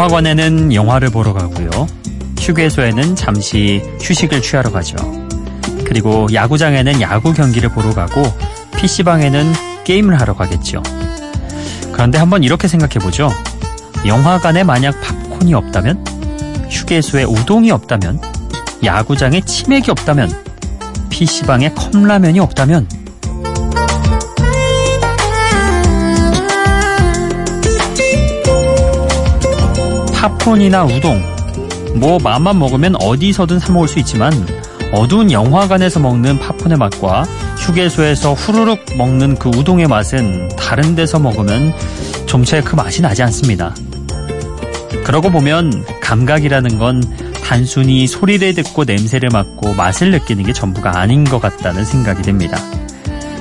영화관에는 영화를 보러 가고요. 휴게소에는 잠시 휴식을 취하러 가죠. 그리고 야구장에는 야구 경기를 보러 가고 PC방에는 게임을 하러 가겠죠. 그런데 한번 이렇게 생각해 보죠. 영화관에 만약 팝콘이 없다면, 휴게소에 우동이 없다면, 야구장에 치맥이 없다면, PC방에 컵라면이 없다면, 팝콘이나 우동, 뭐 맘만 먹으면 어디서든 사 먹을 수 있지만 어두운 영화관에서 먹는 팝콘의 맛과 휴게소에서 후루룩 먹는 그 우동의 맛은 다른 데서 먹으면 좀채 그 맛이 나지 않습니다. 그러고 보면 감각이라는 건 단순히 소리를 듣고 냄새를 맡고 맛을 느끼는 게 전부가 아닌 것 같다는 생각이 듭니다.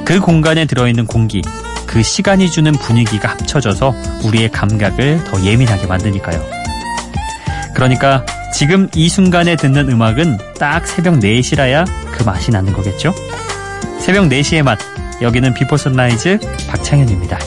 그 공간에 들어있는 공기, 그 시간이 주는 분위기가 합쳐져서 우리의 감각을 더 예민하게 만드니까요. 그러니까 지금 이 순간에 듣는 음악은 딱 새벽 4시라야 그 맛이 나는 거겠죠? 새벽 4시의 맛. 여기는 Before Sunrise 박창현입니다.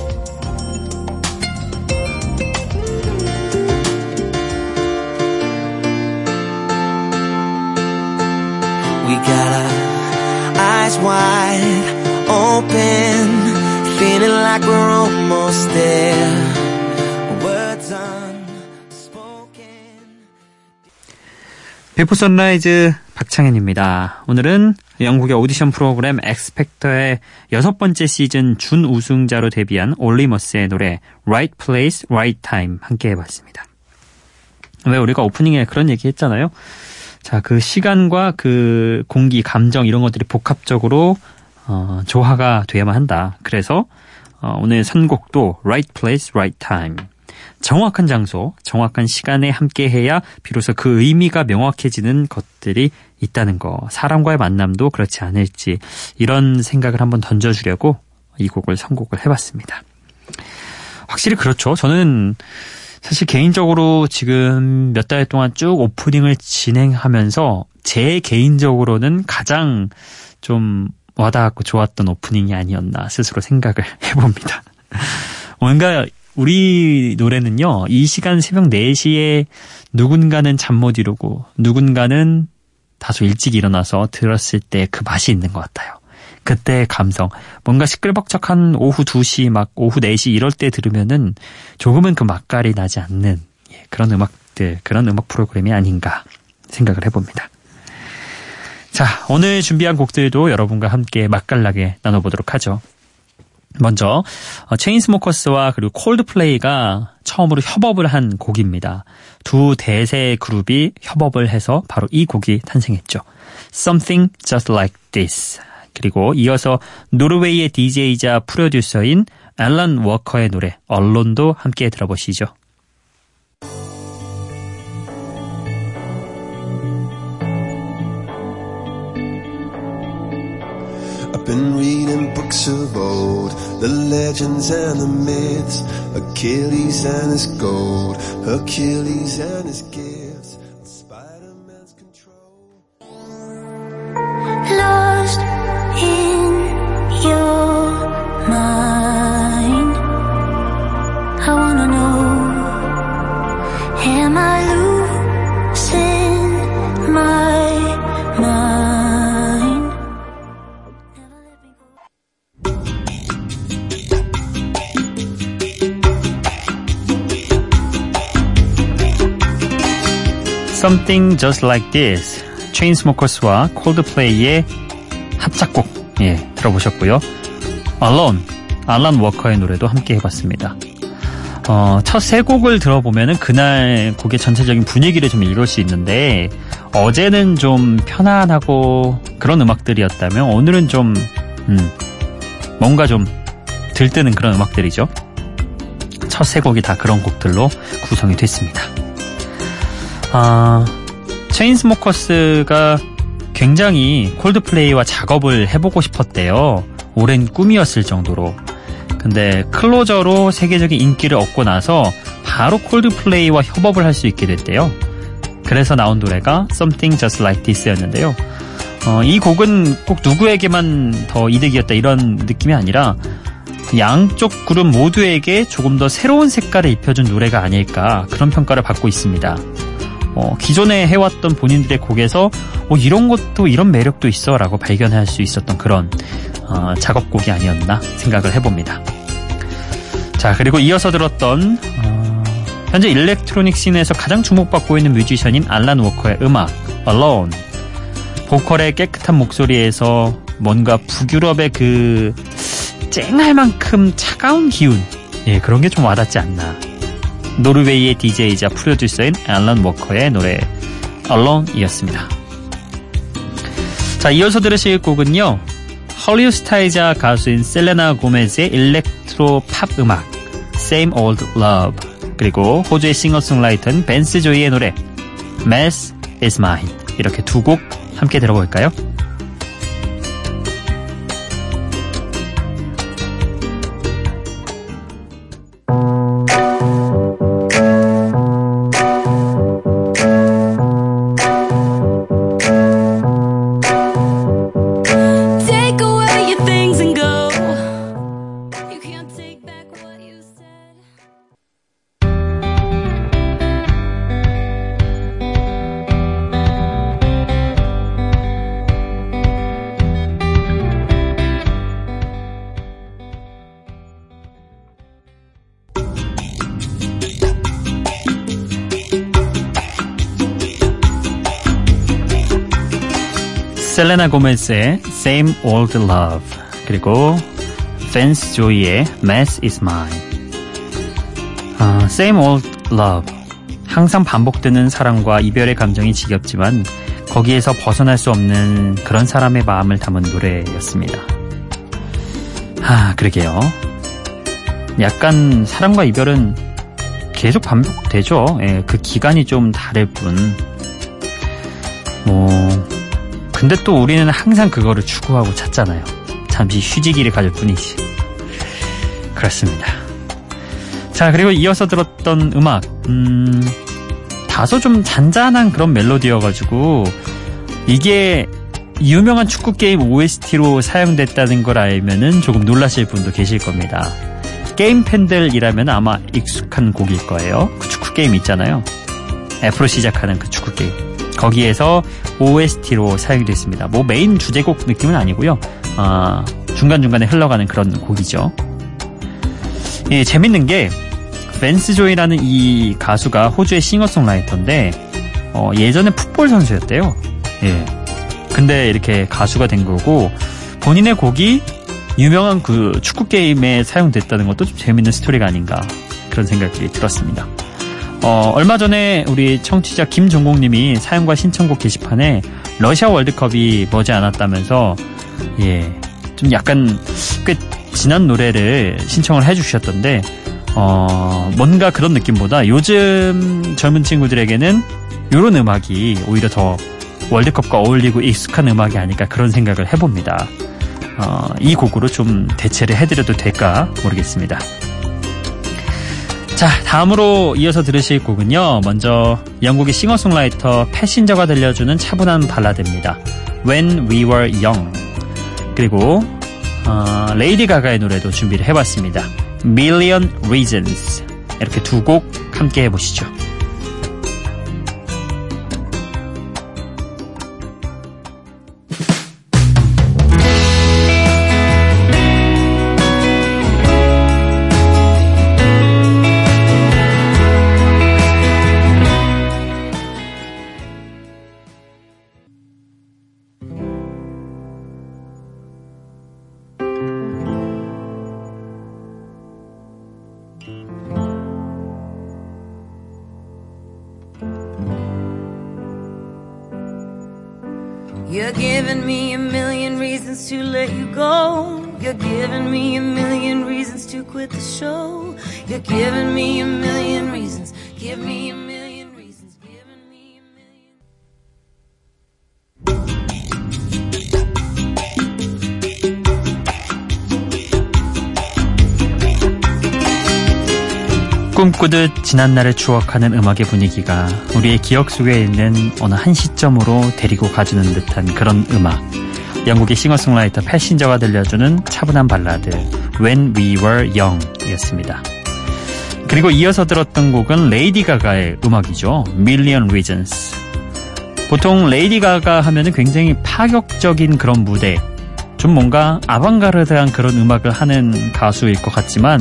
Before Sunrise 박창현입니다. 오늘은 영국의 오디션 프로그램 엑스팩터의 여섯 번째 시즌 준 우승자로 데뷔한 올리 머스의 노래 Right Place, Right Time 함께 해봤습니다. 왜 우리가 오프닝에 그런 얘기 했잖아요. 자, 그 시간과 그 공기, 감정 이런 것들이 복합적으로 어, 조화가 돼야만 한다. 그래서 어, 오늘 선곡도 Right Place, Right Time 정확한 장소, 정확한 시간에 함께 해야 비로소 그 의미가 명확해지는 것들이 있다는 거. 사람과의 만남도 그렇지 않을지 이런 생각을 한번 던져주려고 이 곡을 선곡을 해봤습니다. 확실히 그렇죠. 저는 사실 개인적으로 지금 몇 달 동안 쭉 오프닝을 진행하면서 제 개인적으로는 가장 좀 와닿았고 좋았던 오프닝이 아니었나 스스로 생각을 해봅니다. 뭔가 우리 노래는요, 이 시간 새벽 4시에 누군가는 잠 못 이루고, 누군가는 다소 일찍 일어나서 들었을 때 그 맛이 있는 것 같아요. 그때의 감성. 뭔가 시끌벅적한 오후 2시, 막 오후 4시 이럴 때 들으면은 조금은 그 맛깔이 나지 않는 예, 그런 음악들, 그런 음악 프로그램이 아닌가 생각을 해봅니다. 자, 오늘 준비한 곡들도 여러분과 함께 맛깔나게 나눠보도록 하죠. 먼저 어, 체인스모커스와 그리고 콜드플레이가 처음으로 협업을 한 곡입니다. 두 대세 그룹이 협업을 해서 바로 이 곡이 탄생했죠. Something Just Like This. 그리고 이어서 노르웨이의 DJ이자 프로듀서인 앨런 워커의 노래 언론도 함께 들어보시죠. Of old, the legends and the myths, Achilles and his gold, Achilles and his gifts, Something Just Like This, 체인스모커스와 콜드플레이의 합작곡 예, 들어보셨고요. Alone, 알란 워커의 노래도 함께 해봤습니다. 어, 첫 세 곡을 들어보면은 그날 곡의 전체적인 분위기를 좀 읽을 수 있는데 어제는 좀 편안하고 그런 음악들이었다면 오늘은 좀 음, 뭔가 좀 들뜨는 그런 음악들이죠. 첫 세 곡이 다 그런 곡들로 구성이 됐습니다. 아, 체인스모커스가 굉장히 콜드플레이와 작업을 해보고 싶었대요. 오랜 꿈이었을 정도로. 근데 클로저로 세계적인 인기를 얻고 나서 바로 콜드플레이와 협업을 할 수 있게 됐대요. 그래서 나온 노래가 Something Just Like This였는데요. 어, 이 곡은 꼭 누구에게만 더 이득이었다 이런 느낌이 아니라 양쪽 그룹 모두에게 조금 더 새로운 색깔을 입혀준 노래가 아닐까 그런 평가를 받고 있습니다. 어, 기존에 해왔던 본인들의 곡에서 어, 이런 것도 이런 매력도 있어라고 발견할 수 있었던 그런 어, 작업곡이 아니었나 생각을 해봅니다. 자 그리고 이어서 들었던 어, 현재 electronic scene에서 가장 주목받고 있는 뮤지션인 알란 워커의 음악 Alone. 보컬의 깨끗한 목소리에서 뭔가 북유럽의 그 쨍할 만큼 차가운 기운. 예 그런 게 좀 와닿지 않나 노르웨이의 DJ이자 프로듀서인 앨런 워커의 노래 Alone이었습니다. 자 이어서 들으실 곡은요 헐리우 스타이자 가수인 셀레나 고메즈의 일렉트로 팝 음악 Same Old Love 그리고 호주의 싱어송라이터인 벤스 조이의 노래 Mess Is Mine 이렇게 두 곡 함께 들어볼까요? 셀레나 고메스의 Same Old Love 그리고 펜스 조이의 Mess Is Mine 아, Same Old Love 항상 반복되는 사랑과 이별의 감정이 지겹지만 거기에서 벗어날 수 없는 그런 사람의 마음을 담은 노래였습니다. 아, 그러게요. 약간 사랑과 이별은 계속 반복되죠. 예, 그 기간이 좀 다를 뿐. 뭐, 근데 또 우리는 항상 그거를 추구하고 찾잖아요. 잠시 휴지기를 가질 뿐이지. 그렇습니다. 자, 그리고 이어서 들었던 음악, 음, 다소 좀 잔잔한 그런 멜로디여가지고, 이게 유명한 축구게임 OST로 사용됐다는 걸 알면은 조금 놀라실 분도 계실 겁니다. 게임 팬들이라면 아마 익숙한 곡일 거예요. 그 축구게임 있잖아요. F로 시작하는 그 축구게임. 거기에서 OST로 사용이 됐습니다. 뭐 메인 주제곡 느낌은 아니고요. 아, 중간중간에 흘러가는 그런 곡이죠. 예, 재밌는 게 밴스 조이라는 이 가수가 호주의 싱어송라이터인데 어, 예전에 풋볼 선수였대요. 예. 근데 이렇게 가수가 된 거고 본인의 곡이 유명한 그 축구 게임에 사용됐다는 것도 좀 재밌는 스토리가 아닌가 그런 생각이 들었습니다. 어, 얼마 전에 우리 청취자 김종국님이 사연과 신청곡 게시판에 러시아 월드컵이 머지 않았다면서 예, 좀 약간 꽤 지난 노래를 신청을 해주셨던데 어, 뭔가 그런 느낌보다 요즘 젊은 친구들에게는 이런 음악이 오히려 더 월드컵과 어울리고 익숙한 음악이 아닐까 그런 생각을 해봅니다. 어, 이 곡으로 좀 대체를 해드려도 될까 모르겠습니다. 자, 다음으로 이어서 들으실 곡은요. 먼저 영국의 싱어송라이터 패신저가 들려주는 차분한 발라드입니다. When We Were Young. 그리고 어, 레이디 가가의 노래도 준비를 해봤습니다. Million Reasons. 이렇게 두 곡 함께 해보시죠. Quit the show. You're giving me a million reasons. Give me a million reasons. Giving me a million. 꿈꾸듯 지난날을 추억하는 음악의 분위기가 우리의 기억 속에 있는 어느 한 시점으로 데리고 가주는 듯한 그런 음악. 영국의 싱어송라이터 패신저가 들려주는 차분한 발라드 When We Were Young 이었습니다. 그리고 이어서 들었던 곡은 레이디 가가의 음악이죠. Million Reasons. 보통 레이디 가가 하면은 굉장히 파격적인 그런 무대, 좀 뭔가 아방가르드한 그런 음악을 하는 가수일 것 같지만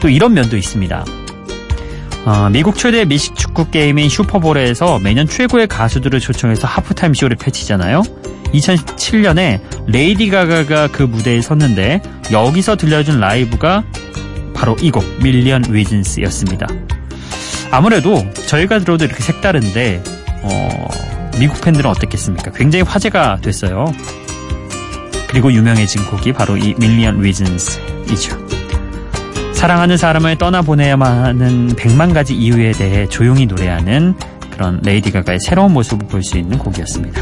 또 이런 면도 있습니다. 어, 미국 최대 미식 축구 게임인 슈퍼볼에서 매년 최고의 가수들을 초청해서 하프타임 쇼를 펼치잖아요. 2007년에 레이디 가가가 그 무대에 섰는데 여기서 들려준 라이브가 바로 이 곡 Million Reasons였습니다. 아무래도 저희가 들어도 이렇게 색다른데 어, 미국 팬들은 어떻겠습니까? 굉장히 화제가 됐어요. 그리고 유명해진 곡이 바로 이 Million Reasons이죠. 사랑하는 사람을 떠나보내야만 하는 백만 가지 이유에 대해 조용히 노래하는 그런 레이디 가가의 새로운 모습을 볼 수 있는 곡이었습니다.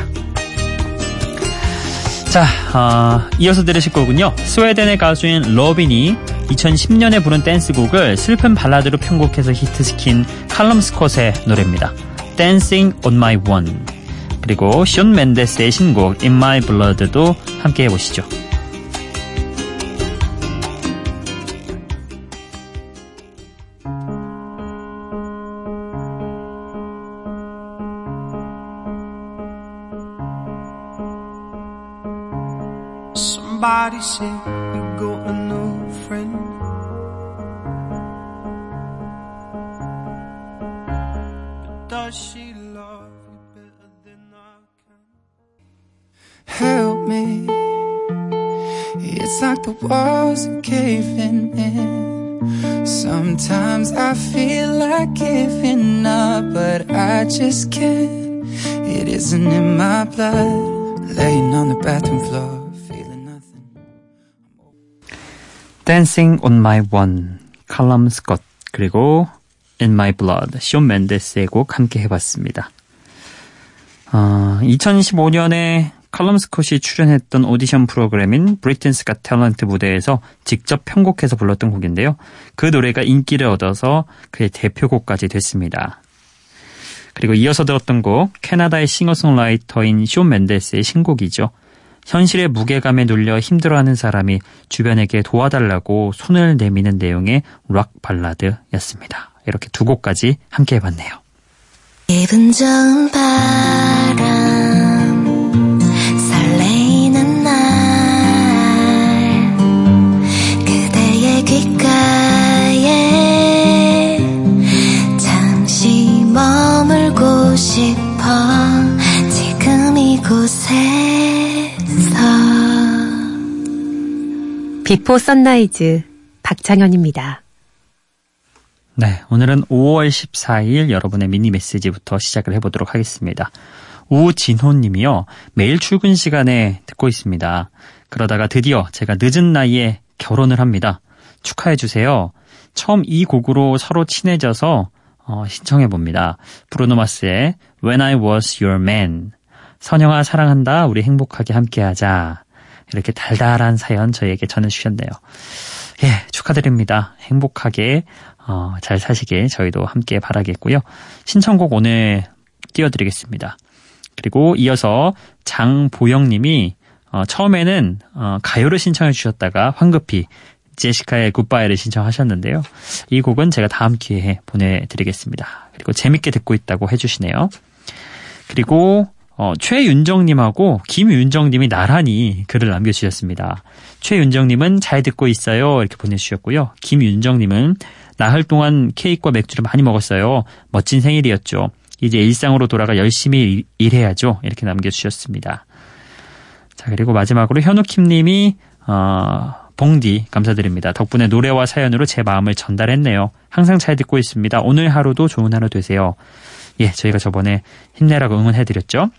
자, 어, 이어서 들으실 곡은요. 스웨덴의 가수인 로빈이 2010년에 부른 댄스곡을 슬픈 발라드로 편곡해서 히트시킨 칼럼 스콧의 노래입니다. Dancing on My Own. 그리고 숀 멘데스의 신곡 In My Blood도 함께 해보시죠. Somebody said you got a new friend. But does she love you better than I can? Help me. It's like the walls are caving in. Sometimes I feel like giving up, but I just can't. It isn't in my blood. Laying on the bathroom floor. Dancing on My Own, 칼럼 스콧, 그리고 In My Blood, 숀 멘데스의 곡 함께 해봤습니다. 어, 2015년에 칼럼 스콧이 출연했던 오디션 프로그램인 Britain's Got Talent 무대에서 직접 편곡해서 불렀던 곡인데요. 그 노래가 인기를 얻어서 그의 대표곡까지 됐습니다. 그리고 이어서 들었던 곡, 캐나다의 싱어송라이터인 숀 멘데스의 신곡이죠. 현실의 무게감에 눌려 힘들어하는 사람이 주변에게 도와달라고 손을 내미는 내용의 락 발라드였습니다. 이렇게 두 곡까지 함께 해봤네요. Before Sunrise 박창현입니다. 네, 오늘은 5월 14일 여러분의 미니 메시지부터 시작을 해보도록 하겠습니다. 우진호 님이요. 매일 출근 시간에 듣고 있습니다. 그러다가 드디어 제가 늦은 나이에 결혼을 합니다. 축하해 주세요. 처음 이 곡으로 서로 친해져서 어, 신청해 봅니다. 브루노 마스의 When I Was Your Man. 선영아 사랑한다. 우리 행복하게 함께하자. 이렇게 달달한 사연 저희에게 전해주셨네요. 예, 축하드립니다. 행복하게 어, 잘 사시길 저희도 함께 바라겠고요. 신청곡 오늘 띄워드리겠습니다. 그리고 이어서 장보영님이 어, 처음에는 어, 가요를 신청해 주셨다가 황급히 제시카의 굿바이를 신청하셨는데요. 이 곡은 제가 다음 기회에 보내드리겠습니다. 그리고 재밌게 듣고 있다고 해주시네요. 그리고 어, 최윤정님하고 김윤정님이 나란히 글을 남겨주셨습니다. 최윤정님은 잘 듣고 있어요. 이렇게 보내주셨고요. 김윤정님은 나흘 동안 케이크와 맥주를 많이 먹었어요. 멋진 생일이었죠. 이제 일상으로 돌아가 열심히 일 해야죠. 이렇게 남겨주셨습니다. 자, 그리고 마지막으로 현우킴님이, 어, 봉디 감사드립니다. 덕분에 노래와 사연으로 제 마음을 전달했네요. 항상 잘 듣고 있습니다. 오늘 하루도 좋은 하루 되세요. 예, 저희가 저번에 힘내라고 응원해드렸죠.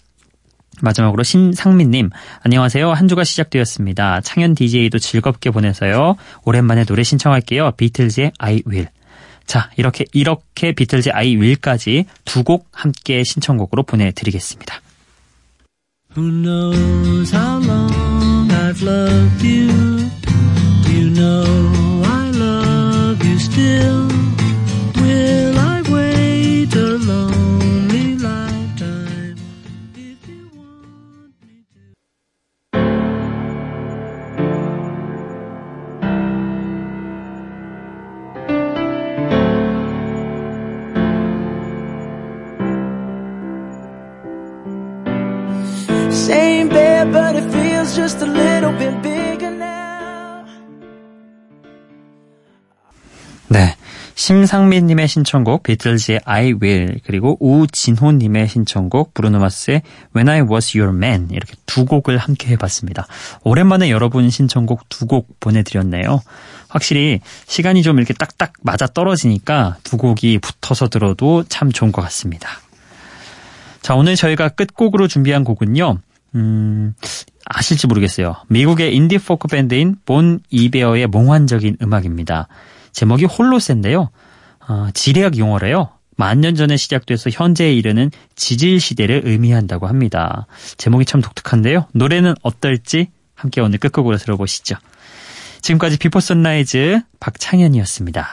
마지막으로 신상민님, 안녕하세요. 한 주가 시작되었습니다. 창현 DJ도 즐겁게 보내서요. 오랜만에 노래 신청할게요. 비틀즈의 I Will. 자, 이렇게, 이렇게 비틀즈 I Will까지 두 곡 함께 신청곡으로 보내드리겠습니다. Who knows how long I've loved you? You know I love you still. 심상민님의 신청곡 비틀즈의 I Will 그리고 우진호님의 신청곡 브루노마스의 When I Was Your Man 이렇게 두 곡을 함께 해봤습니다. 오랜만에 여러분 신청곡 두 곡 보내드렸네요. 확실히 시간이 좀 이렇게 딱딱 맞아 떨어지니까 두 곡이 붙어서 들어도 참 좋은 것 같습니다. 자, 오늘 저희가 끝곡으로 준비한 곡은요. 음, 아실지 모르겠어요. 미국의 인디 포크 밴드인 본 이베어의 몽환적인 음악입니다. 제목이 Holocene인데요. 어, 지리학 용어래요. 만년 전에 시작돼서 현재에 이르는 지질 시대를 의미한다고 합니다. 제목이 참 독특한데요. 노래는 어떨지 함께 오늘 끝곡으로 들어보시죠. 지금까지 Before Sunrise 박창현이었습니다.